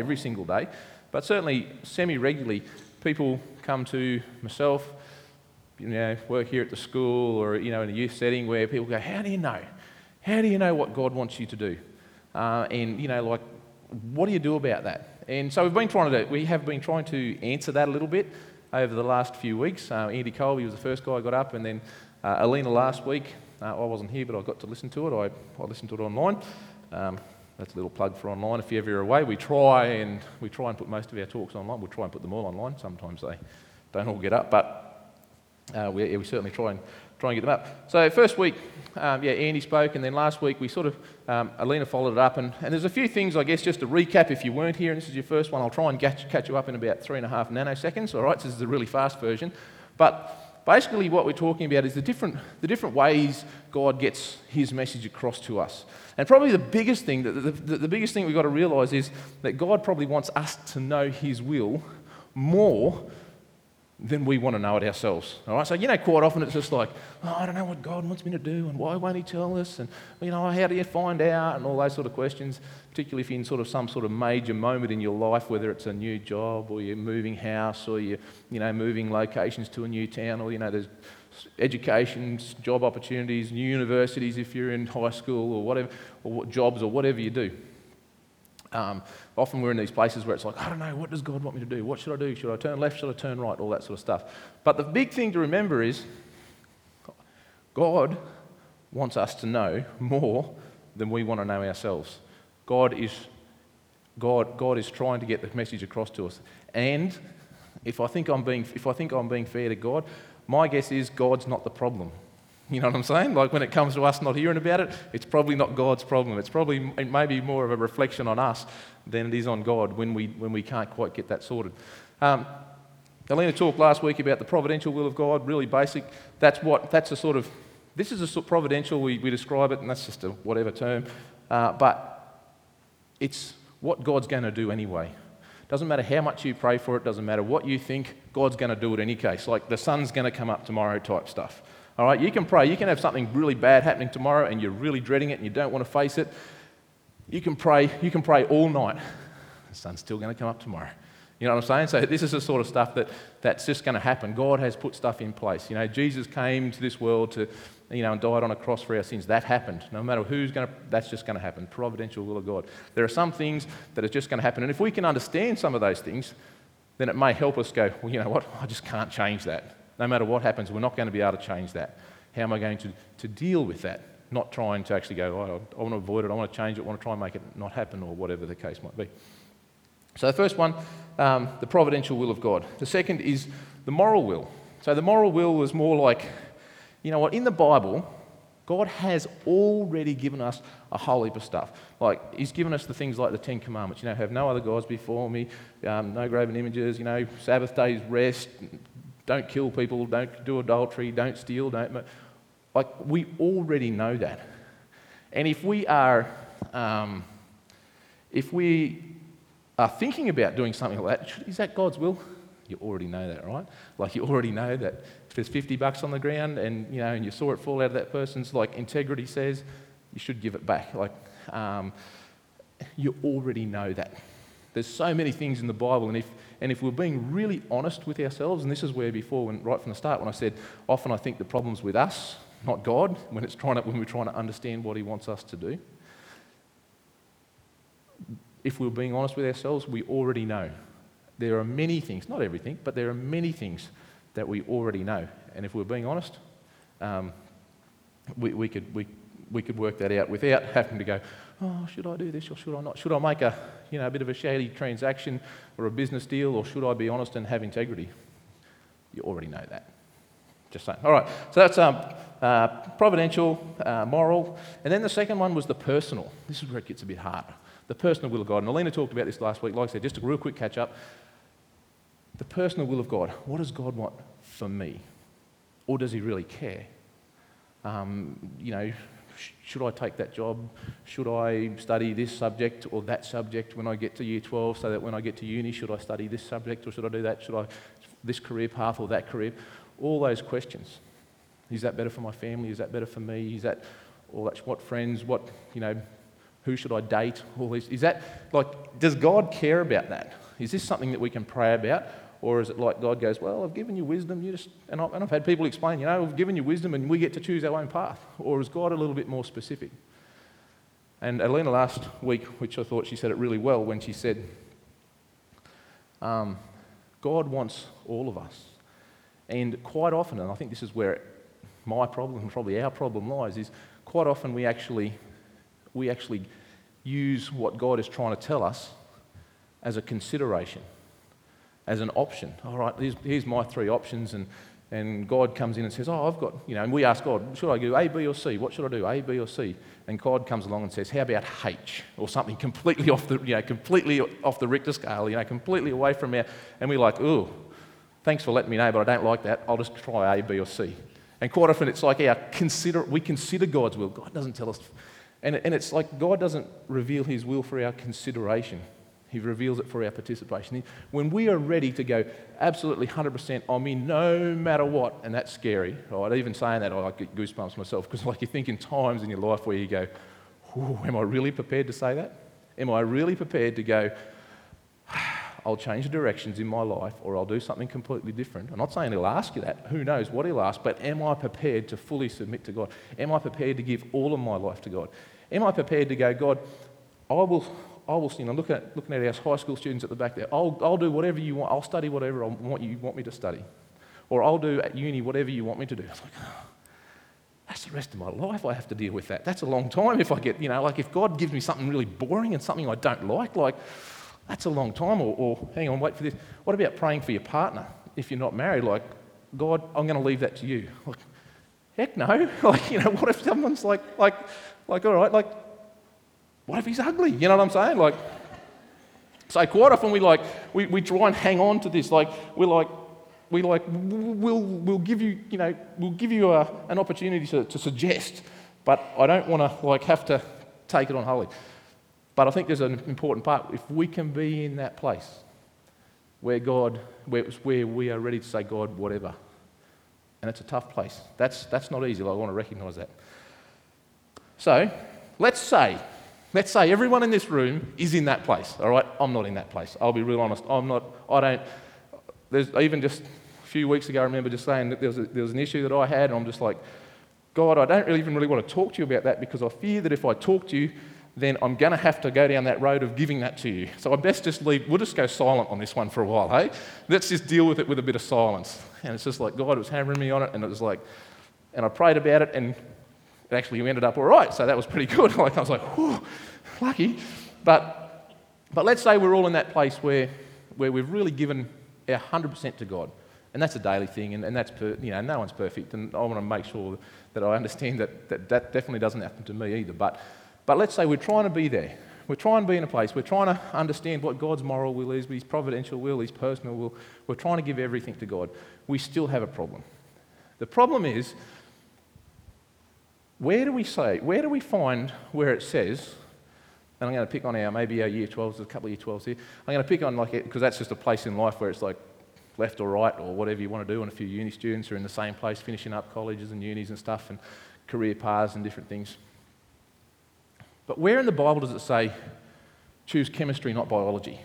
every single day, but certainly semi regularly, people come to myself, you know, work here at the school or, you know, in a youth setting where people go, How do you know? How do you know what God wants you to do? Uh, and, you know, like, what do you do about that? And so we've been trying to, we have been trying to answer that a little bit over the last few weeks. Uh, Andy Colby was the first guy I got up, and then uh, Alina last week. Uh, I wasn't here, but I got to listen to it. I, I listened to it online. Um, that's a little plug for online. If you're ever away, we try and we try and put most of our talks online. We'll try and put them all online. Sometimes they don't all get up, but uh, we, we, certainly try and try and get them up. So first week, um, yeah, Andy spoke, and then last week we sort of um, Alina followed it up, and, and there's a few things I guess just to recap if you weren't here, and this is your first one. I'll try and catch, catch you up in about three and a half nanoseconds. All right, so this is a really fast version, but basically what we're talking about is the different, the different ways God gets his message across to us. And probably the biggest thing, the, the, the biggest thing we've got to realize is that God probably wants us to know his will more than we want to know it ourselves. All right, so you know, quite often it's just like, oh, I don't know what God wants me to do, and why won't He tell us, and you know, how do you find out, and all those sort of questions. Particularly if you're in sort of some sort of major moment in your life, whether it's a new job, or you're moving house, or you're, you know, moving locations to a new town, or you know, there's education, job opportunities, new universities if you're in high school, or whatever, or jobs, or whatever you do. Um, often we're in these places where it's like, I don't know, what does God want me to do? What should I do? Should I turn left? Should I turn right? All that sort of stuff. But the big thing to remember is God wants us to know more than we want to know ourselves. God is, God, God is trying to get the message across to us. And if I, think I'm being, if I think I'm being fair to God, my guess is God's not the problem. You know what I'm saying? Like when it comes to us not hearing about it, it's probably not God's problem. It's probably it may be more of a reflection on us than it is on God when we, when we can't quite get that sorted. Um, Alina talked last week about the providential will of God, really basic. That's what, that's a sort of, this is a sort of providential, we, we describe it, and that's just a whatever term, uh, but it's what God's going to do anyway. Doesn't matter how much you pray for it, doesn't matter what you think, God's going to do it any case. Like the sun's going to come up tomorrow type stuff. All right, you can pray. You can have something really bad happening tomorrow and you're really dreading it and you don't want to face it. You can pray, you can pray all night. The sun's still going to come up tomorrow. You know what I'm saying? So this is the sort of stuff that, that's just going to happen. God has put stuff in place. You know, Jesus came to this world to, you know, and died on a cross for our sins. That happened. No matter who's going to, that's just going to happen. Providential will of God. There are some things that are just going to happen. And if we can understand some of those things, then it may help us go, well, you know what? I just can't change that. No matter what happens, we're not going to be able to change that. How am I going to, to deal with that? Not trying to actually go, oh, I want to avoid it, I want to change it, I want to try and make it not happen, or whatever the case might be. So, the first one, um, the providential will of God. The second is the moral will. So, the moral will is more like, you know what, in the Bible, God has already given us a whole heap of stuff. Like, He's given us the things like the Ten Commandments. You know, have no other gods before me, um, no graven images, you know, Sabbath days, rest, don't kill people, don't do adultery, don't steal, don't. Like, we already know that. And if we are, um, if we are thinking about doing something like that, is that God's will? You already know that, right? Like, you already know that if there's 50 bucks on the ground and, you know, and you saw it fall out of that person's, like, integrity says, you should give it back. Like, um, you already know that. There's so many things in the Bible, and if, and if we're being really honest with ourselves, and this is where before, when, right from the start, when I said often I think the problem's with us, not God, when, it's trying to, when we're trying to understand what He wants us to do. If we're being honest with ourselves, we already know. There are many things, not everything, but there are many things that we already know. And if we're being honest, um, we, we, could, we, we could work that out without having to go, oh, should I do this or should I not? Should I make a, you know, a bit of a shady transaction or a business deal or should I be honest and have integrity? You already know that. Just saying. All right, so that's um, uh, providential, uh, moral. And then the second one was the personal. This is where it gets a bit harder. The personal will of God. And Alina talked about this last week. Like I said, just a real quick catch up. The personal will of God. What does God want for me? Or does he really care? Um, you know, should I take that job? Should I study this subject or that subject when I get to year 12 so that when I get to uni, should I study this subject or should I do that? Should I, this career path or that career? All those questions. Is that better for my family? Is that better for me? Is that, all that's what friends, what, you know, Who should I date? All this. Is that like, does God care about that? Is this something that we can pray about? Or is it like God goes, Well, I've given you wisdom, you just, and, I, and I've had people explain, you know, I've given you wisdom and we get to choose our own path. Or is God a little bit more specific? And Alina last week, which I thought she said it really well when she said, um, God wants all of us. And quite often, and I think this is where my problem and probably our problem lies, is quite often we actually, we actually use what God is trying to tell us as a consideration as an option. All right, here's, here's my three options, and, and God comes in and says, Oh, I've got, you know, and we ask God, should I do A, B, or C? What should I do, A, B, or C? And God comes along and says, How about H? Or something completely off the, you know, completely off the Richter scale, you know, completely away from our, and we're like, Oh, thanks for letting me know, but I don't like that. I'll just try A, B, or C. And quite often it's like our consider, we consider God's will. God doesn't tell us. And, and it's like God doesn't reveal his will for our consideration. He reveals it for our participation. When we are ready to go absolutely 100% on me, no matter what, and that's scary, right? Even saying that, I get goosebumps myself because, like, you think in times in your life where you go, Am I really prepared to say that? Am I really prepared to go, ah, I'll change the directions in my life or I'll do something completely different? I'm not saying he'll ask you that. Who knows what he'll ask, but am I prepared to fully submit to God? Am I prepared to give all of my life to God? Am I prepared to go, God, I will, I will, you know, looking at, looking at our high school students at the back there, I'll, I'll do whatever you want. I'll study whatever I want you want me to study. Or I'll do at uni whatever you want me to do. It's like, oh, that's the rest of my life I have to deal with that. That's a long time if I get, you know, like if God gives me something really boring and something I don't like, like, that's a long time. Or, or hang on, wait for this. What about praying for your partner if you're not married? Like, God, I'm going to leave that to you. Like, heck no. Like, you know, what if someone's like, like, like, all right, like, what if he's ugly? You know what I'm saying? Like, so quite often we like, we, we try and hang on to this. Like, we're like, we like, we'll, we'll give you, you know, we'll give you a, an opportunity to, to suggest, but I don't want to like have to take it on wholly. But I think there's an important part. If we can be in that place where God, where, where we are ready to say, God, whatever. And it's a tough place. That's, that's not easy. I want to recognize that. So, let's say Let's say everyone in this room is in that place, all right? I'm not in that place. I'll be real honest. I'm not, I don't, there's even just a few weeks ago, I remember just saying that there was, a, there was an issue that I had, and I'm just like, God, I don't really even really want to talk to you about that because I fear that if I talk to you, then I'm going to have to go down that road of giving that to you. So I best just leave, we'll just go silent on this one for a while, hey? Let's just deal with it with a bit of silence. And it's just like God was hammering me on it, and it was like, and I prayed about it, and actually we ended up all right. So that was pretty good. like I was like, whew, lucky. But, but let's say we're all in that place where, where we've really given our 100% to God. And that's a daily thing, and, and that's, per, you know, no one's perfect. And I want to make sure that I understand that, that that definitely doesn't happen to me either. But, but let's say we're trying to be there. We're trying to be in a place. We're trying to understand what God's moral will is, His providential will, His personal will. We're trying to give everything to God. We still have a problem. The problem is where do we say, where do we find where it says, and I'm going to pick on our, maybe our year 12s, there's a couple of year 12s here. I'm going to pick on like it, because that's just a place in life where it's like left or right or whatever you want to do, and a few uni students are in the same place finishing up colleges and unis and stuff and career paths and different things. But where in the Bible does it say, choose chemistry, not biology?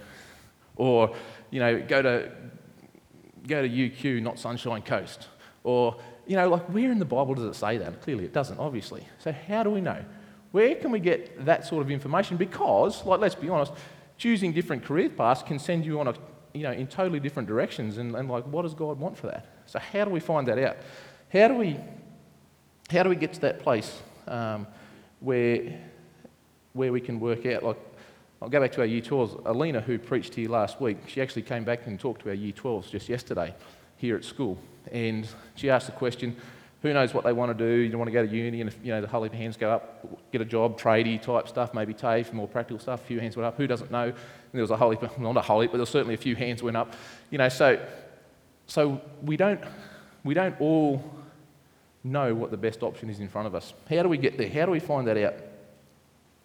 Or, you know, go to, go to UQ, not Sunshine Coast? Or, you know, like where in the Bible does it say that? Clearly it doesn't, obviously. So how do we know? Where can we get that sort of information? Because, like, let's be honest, choosing different career paths can send you on a, you know, in totally different directions. And, and like, what does God want for that? So how do we find that out? How do we, how do we get to that place um, where, where we can work out, like, I'll go back to our Year 12s. Alina, who preached here last week, she actually came back and talked to our Year 12s just yesterday here at school. And she asked the question, who knows what they want to do? You want to go to uni, and if you know the whole hands go up, get a job, tradie type stuff, maybe TAFE, more practical stuff. A few hands went up. Who doesn't know? And there was a whole heap, not a whole heap, but there was certainly a few hands went up. You know, so so we don't we don't all know what the best option is in front of us. How do we get there? How do we find that out?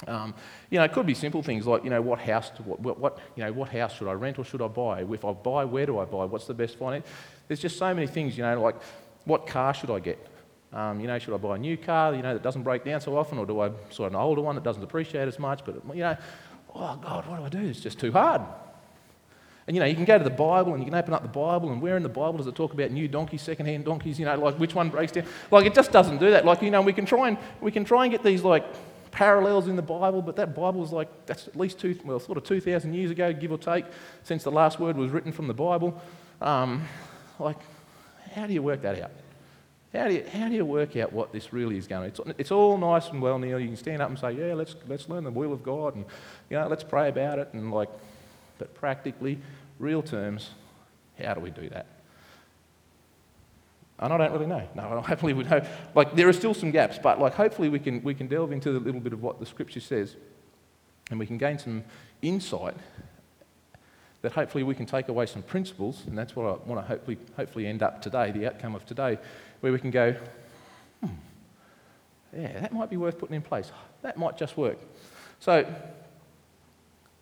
Um, you know, it could be simple things like, you know, what house, to, what, what, you know, what house should I rent or should I buy? If I buy, where do I buy? What's the best finance? There's just so many things, you know, like what car should I get? Um, you know, should I buy a new car, you know, that doesn't break down so often, or do I sort of an older one that doesn't appreciate as much? But, you know, oh, God, what do I do? It's just too hard. And, you know, you can go to the Bible and you can open up the Bible, and where in the Bible does it talk about new donkeys, second-hand donkeys, you know, like which one breaks down? Like, it just doesn't do that. Like, you know, we can try and, we can try and get these, like, parallels in the Bible, but that Bible is like, that's at least two, well, sort of 2,000 years ago, give or take, since the last word was written from the Bible. Um, like, how do you work that out? How do, you, how do you work out what this really is going? It's, it's all nice and well, Neil. You can stand up and say, yeah, let's, let's learn the will of God and, you know, let's pray about it. And like, but practically, real terms, how do we do that? And I don't really know. No, hopefully we know. Like, there are still some gaps, but like, hopefully we can, we can delve into a little bit of what the scripture says and we can gain some insight that hopefully we can take away some principles, and that's what I want to hopefully, hopefully end up today, the outcome of today, where we can go, hmm, yeah, that might be worth putting in place. That might just work. So,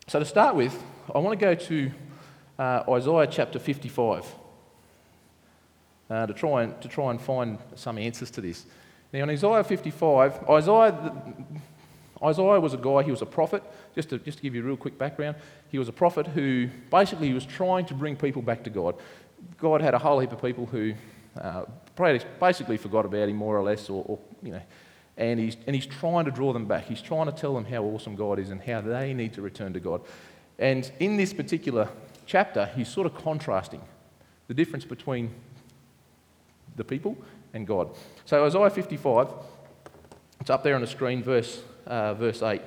so to start with, I want to go to uh, Isaiah chapter 55 uh, to, try and, to try and find some answers to this. Now, in Isaiah 55, Isaiah, Isaiah was a guy, he was a prophet. Just to, just to give you a real quick background, he was a prophet who basically was trying to bring people back to God. God had a whole heap of people who uh, basically forgot about him more or less, or, or, you know, and he's, and he's trying to draw them back. He's trying to tell them how awesome God is and how they need to return to God. And in this particular chapter, he's sort of contrasting the difference between the people and God. So Isaiah 55, it's up there on the screen, verse, uh, verse 8.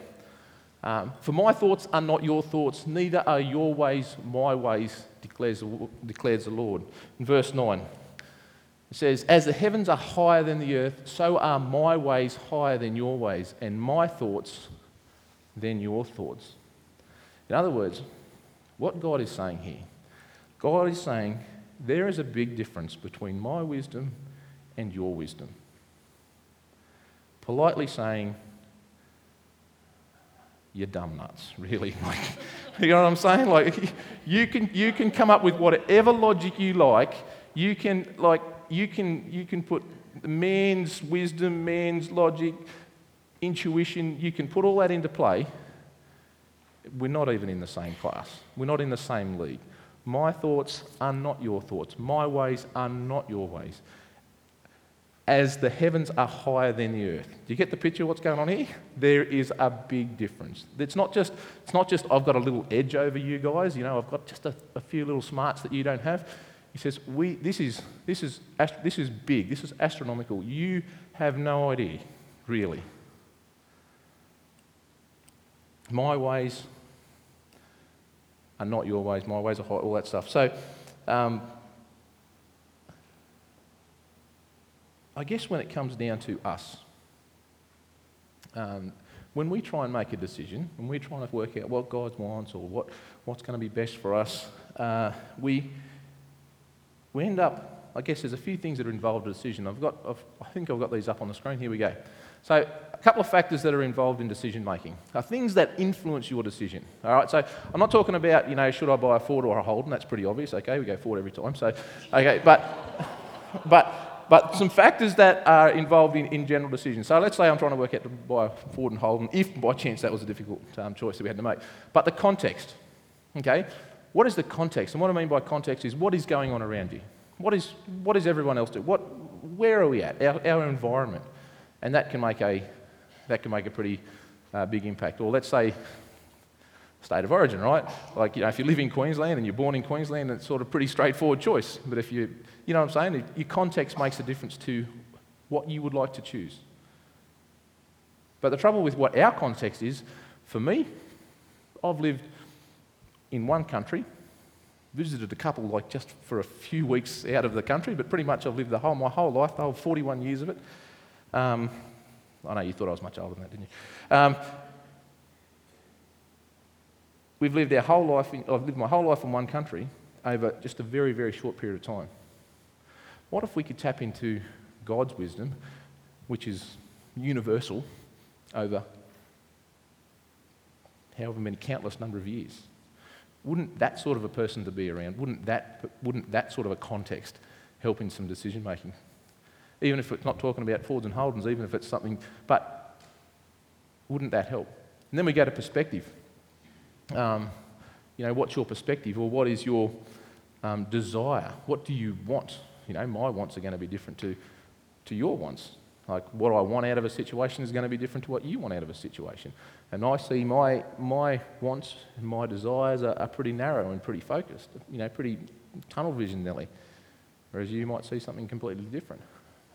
Um, For my thoughts are not your thoughts, neither are your ways my ways, declares, declares the Lord. In verse 9, it says, As the heavens are higher than the earth, so are my ways higher than your ways, and my thoughts than your thoughts. In other words, what God is saying here, God is saying there is a big difference between my wisdom and your wisdom. Politely saying, you're dumb nuts, really. Like, you know what I'm saying? Like, you can, you can come up with whatever logic you like. You can, like, you can, you can put man's wisdom, man's logic, intuition, you can put all that into play. We're not even in the same class. We're not in the same league. My thoughts are not your thoughts. My ways are not your ways. As the heavens are higher than the earth. Do you get the picture of what's going on here? There is a big difference. It's not just, it's not just I've got a little edge over you guys, you know, I've got just a, a few little smarts that you don't have. He says, we, this, is, this, is, this is big, this is astronomical. You have no idea, really. My ways are not your ways, my ways are all that stuff. So, um, I guess when it comes down to us, um, when we try and make a decision, when we're trying to work out what God wants or what, what's going to be best for us, uh, we, we end up, I guess there's a few things that are involved in a decision. I've got, I've, I think I've got these up on the screen. Here we go. So, couple of factors that are involved in decision making are things that influence your decision. All right, so I'm not talking about, you know, should I buy a Ford or a Holden? That's pretty obvious. Okay, we go Ford every time. So, okay, but, but, but some factors that are involved in, in general decisions. So, let's say I'm trying to work out to buy a Ford and Holden, if by chance that was a difficult um, choice that we had to make. But the context, okay, what is the context? And what I mean by context is what is going on around you? What is, what is everyone else doing? What, where are we at? Our, our environment and that can make a, that can make a pretty uh, big impact. Or let's say state of origin, right? Like, you know, if you live in Queensland and you're born in Queensland, it's sort of pretty straightforward choice. But if you, you know what I'm saying? Your context makes a difference to what you would like to choose. But the trouble with what our context is, for me, I've lived in one country, visited a couple like just for a few weeks out of the country, but pretty much I've lived the whole, my whole life, the whole 41 years of it. Um, I know you thought I was much older than that, didn't you? Um, we've lived our whole life, in, I've lived my whole life in one country over just a very, very short period of time. What if we could tap into God's wisdom, which is universal, over however many countless number of years? Wouldn't that sort of a person to be around, wouldn't that, wouldn't that sort of a context help in some decision making? Even if it's not talking about Fords and Holdens, even if it's something, but wouldn't that help? And then we go to perspective. Um, you know, what's your perspective or what is your um, desire? What do you want? You know, my wants are going to be different to, to your wants. Like what I want out of a situation is going to be different to what you want out of a situation. And I see my, my wants and my desires are, are pretty narrow and pretty focused, you know, pretty tunnel vision nearly. Whereas you might see something completely different.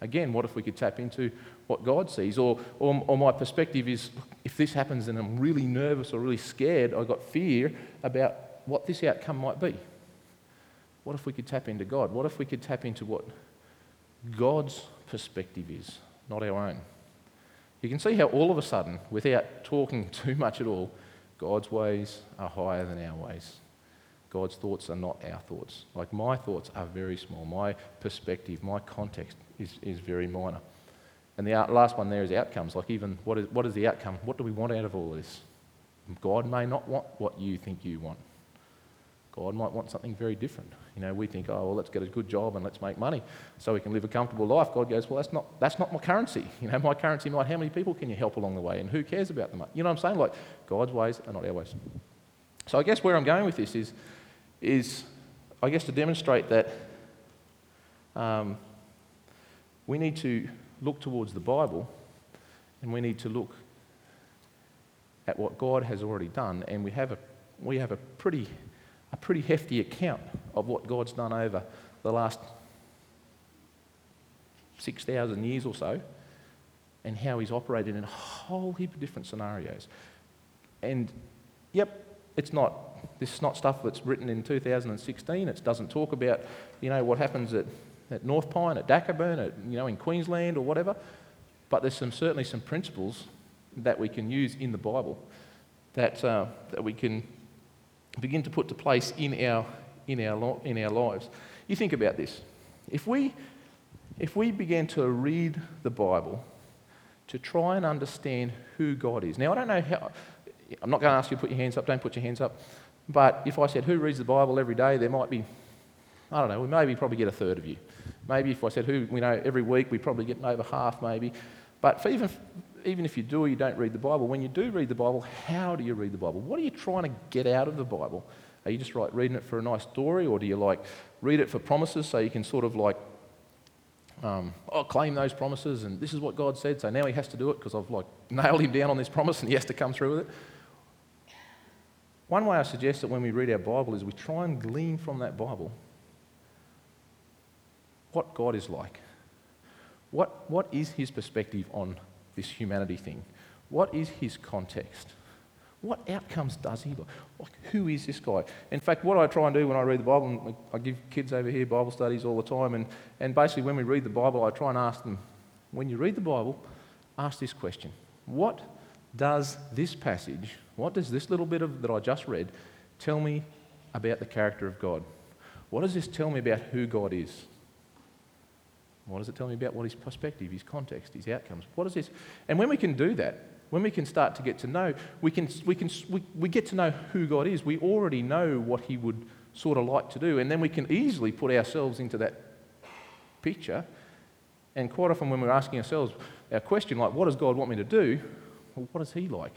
Again, what if we could tap into what God sees? Or, or, or, my perspective is if this happens and I'm really nervous or really scared, I've got fear about what this outcome might be. What if we could tap into God? What if we could tap into what God's perspective is, not our own? You can see how all of a sudden, without talking too much at all, God's ways are higher than our ways. God's thoughts are not our thoughts. Like my thoughts are very small. My perspective, my context is, is very minor. And the last one there is outcomes. Like, even what is, what is the outcome? What do we want out of all this? God may not want what you think you want. God might want something very different. You know, we think, oh, well, let's get a good job and let's make money so we can live a comfortable life. God goes, well, that's not, that's not my currency. You know, my currency might, how many people can you help along the way and who cares about them? You know what I'm saying? Like, God's ways are not our ways. So I guess where I'm going with this is, is I guess to demonstrate that um, we need to look towards the Bible and we need to look at what God has already done. And we have a, we have a, pretty, a pretty hefty account of what God's done over the last 6,000 years or so and how He's operated in a whole heap of different scenarios. And yep, it's not this is not stuff that's written in 2016. It doesn't talk about, you know, what happens at at North Pine, at Dakabin, at, you know, in Queensland or whatever. But there's some, certainly some principles that we can use in the Bible that, uh, that we can begin to put to place in our, in, our, in our lives. You think about this. If we, if we began to read the Bible to try and understand who God is. Now, I don't know how, I'm not going to ask you to put your hands up, don't put your hands up. But if I said, who reads the Bible every day, there might be, I don't know, we maybe probably get a third of you. Maybe if I said who, you know, every week we probably get over half maybe. But even, even if you do or you don't read the Bible, when you do read the Bible, how do you read the Bible? What are you trying to get out of the Bible? Are you just like reading it for a nice story, or do you like read it for promises so you can sort of like um, oh, claim those promises and this is what God said, so now he has to do it because I've like nailed him down on this promise and he has to come through with it. One way I suggest that when we read our Bible is we try and glean from that Bible what God is like. What, what is his perspective on this humanity thing? What is his context? What outcomes does he like? like? Who is this guy? In fact, what I try and do when I read the Bible, I give kids over here Bible studies all the time, and, and basically when we read the Bible, I try and ask them, when you read the Bible, ask this question What does this passage, what does this little bit of that I just read, tell me about the character of God? What does this tell me about who God is? What does it tell me about what his perspective, his context, his outcomes? What is this? And when we can do that, when we can start to get to know, we, can, we, can, we, we get to know who God is. We already know what he would sort of like to do. And then we can easily put ourselves into that picture. And quite often, when we're asking ourselves our question, like, what does God want me to do? Well, what is he like?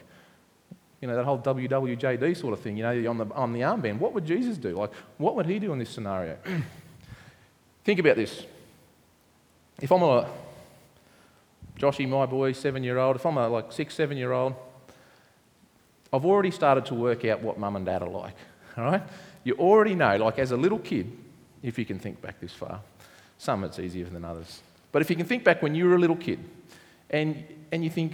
You know, that whole WWJD sort of thing, you know, on the, on the armband. What would Jesus do? Like, what would he do in this scenario? Think about this. If I'm a Joshy, my boy, seven year old, if I'm a like six, seven year old, I've already started to work out what mum and dad are like. All right? You already know, like as a little kid, if you can think back this far. Some it's easier than others. But if you can think back when you were a little kid and, and you think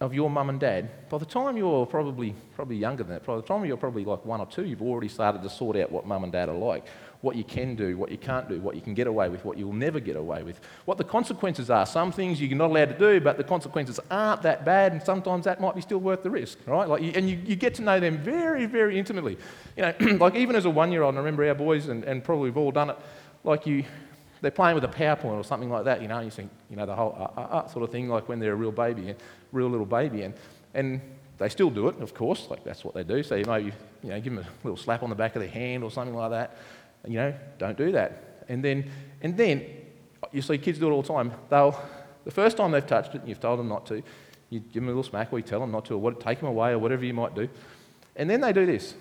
of your mum and dad, by the time you're probably, probably younger than that, by the time you're probably like one or two, you've already started to sort out what mum and dad are like what you can do, what you can't do, what you can get away with, what you'll never get away with, what the consequences are. Some things you're not allowed to do, but the consequences aren't that bad, and sometimes that might be still worth the risk, right? Like, and you, you get to know them very, very intimately. You know, like even as a one-year-old, I remember our boys, and, and probably we've all done it, like you, they're playing with a PowerPoint or something like that, you know, you think, you know, the whole uh, uh, uh, sort of thing, like when they're a real baby, real little baby, and, and they still do it, of course, like that's what they do. So you maybe, you know, give them a little slap on the back of their hand or something like that. You know, don't do that. And then, and then you see kids do it all the time. They'll, the first time they've touched it and you've told them not to, you give them a little smack or you tell them not to or what, take them away or whatever you might do. And then they do this.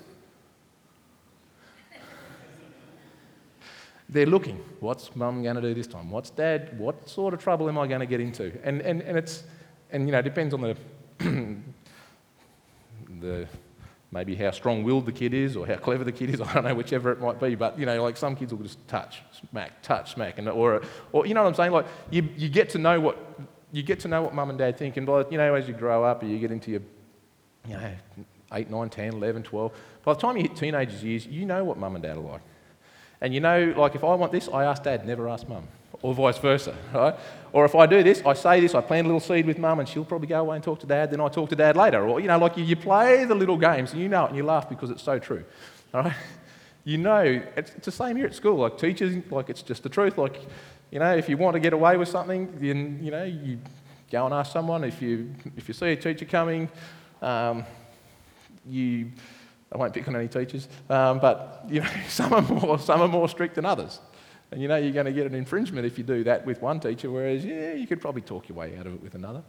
They're looking. What's mum going to do this time? What's dad? What sort of trouble am I going to get into? And, and, and it's, and you know, it depends on the, the maybe how strong-willed the kid is or how clever the kid is. I don't know, whichever it might be. But you know, like some kids will just touch, smack, touch, smack, and or, or you know what I'm saying? Like you, you get to know what you get to know what mum and dad think, and by you know as you grow up, you get into your you know 8, 9, 10, 11, 12. By the time you hit teenagers years, you know what mum and dad are like. And you know, like if I want this, I ask dad, never ask mum, or vice versa, right? Or if I do this, I say this, I plant a little seed with mum, and she'll probably go away and talk to dad, then I talk to dad later. Or, you know, like you, you play the little games, and you know it, and you laugh because it's so true, all right? You know, it's, it's the same here at school. Like teachers, like it's just the truth. Like, you know, if you want to get away with something, then, you know, you go and ask someone. If you, if you see a teacher coming, um, you I won't pick on any teachers, um, but you know, some are, more, some are more strict than others. And you know you're going to get an infringement if you do that with one teacher, whereas, yeah, you could probably talk your way out of it with another.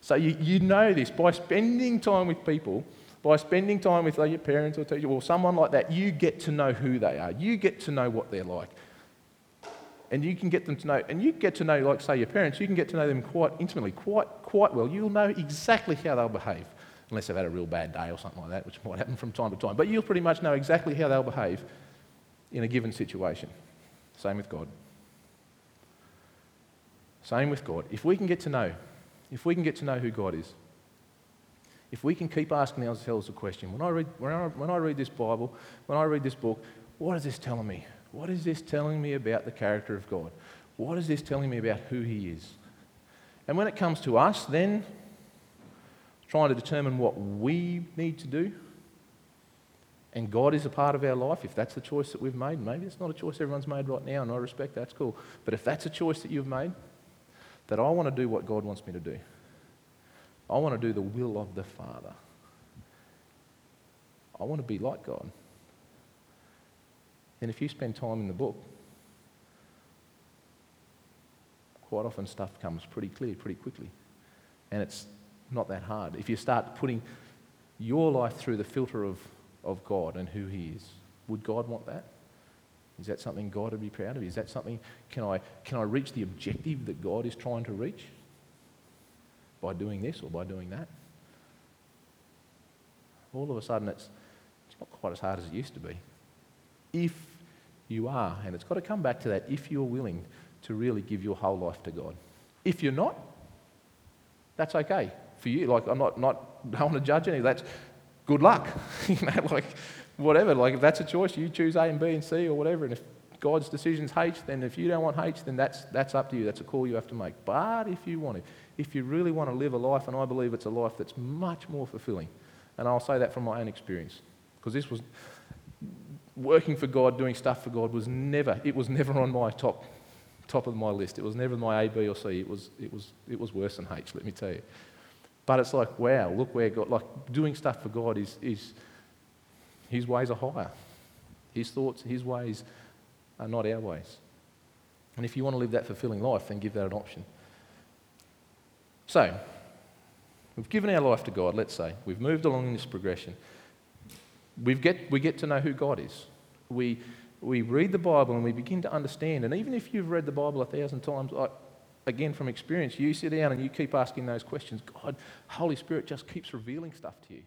So you, you know this. By spending time with people, by spending time with like, your parents or teacher or someone like that, you get to know who they are. You get to know what they're like. And you can get them to know, and you get to know, like, say, your parents, you can get to know them quite intimately, quite, quite well. You'll know exactly how they'll behave unless they've had a real bad day or something like that, which might happen from time to time. But you'll pretty much know exactly how they'll behave in a given situation. Same with God. Same with God. If we can get to know, if we can get to know who God is, if we can keep asking ourselves the question, when I read, when I, when I read this Bible, when I read this book, what is this telling me? What is this telling me about the character of God? What is this telling me about who He is? And when it comes to us, then trying to determine what we need to do. And God is a part of our life. If that's the choice that we've made, maybe it's not a choice everyone's made right now, and I respect that's cool. But if that's a choice that you've made, that I want to do what God wants me to do, I want to do the will of the Father. I want to be like God. And if you spend time in the book, quite often stuff comes pretty clear pretty quickly. And it's not that hard. If you start putting your life through the filter of, of God and who He is, would God want that? Is that something God would be proud of? Is that something, can I, can I reach the objective that God is trying to reach by doing this or by doing that? All of a sudden, it's, it's not quite as hard as it used to be. If you are, and it's got to come back to that, if you're willing to really give your whole life to God. If you're not, that's okay for you. Like, I'm not, not don't want to judge any. Of that's good luck. you know, like, whatever. Like, if that's a choice, you choose A and B and C or whatever. And if God's decision's H, then if you don't want H, then that's, that's up to you. That's a call you have to make. But if you want to, if you really want to live a life, and I believe it's a life that's much more fulfilling, and I'll say that from my own experience, because this was working for God, doing stuff for God was never, it was never on my top, top of my list. It was never my A, B, or C. It was, it was, it was worse than H, let me tell you. But it's like, wow, look where God, like doing stuff for God is, is His ways are higher. His thoughts, His ways are not our ways. And if you want to live that fulfilling life, then give that an option. So, we've given our life to God, let's say. We've moved along in this progression. we get, we get to know who God is. We, we read the Bible and we begin to understand. And even if you've read the Bible a thousand times, I, again, from experience, you sit down and you keep asking those questions. God, Holy Spirit just keeps revealing stuff to you.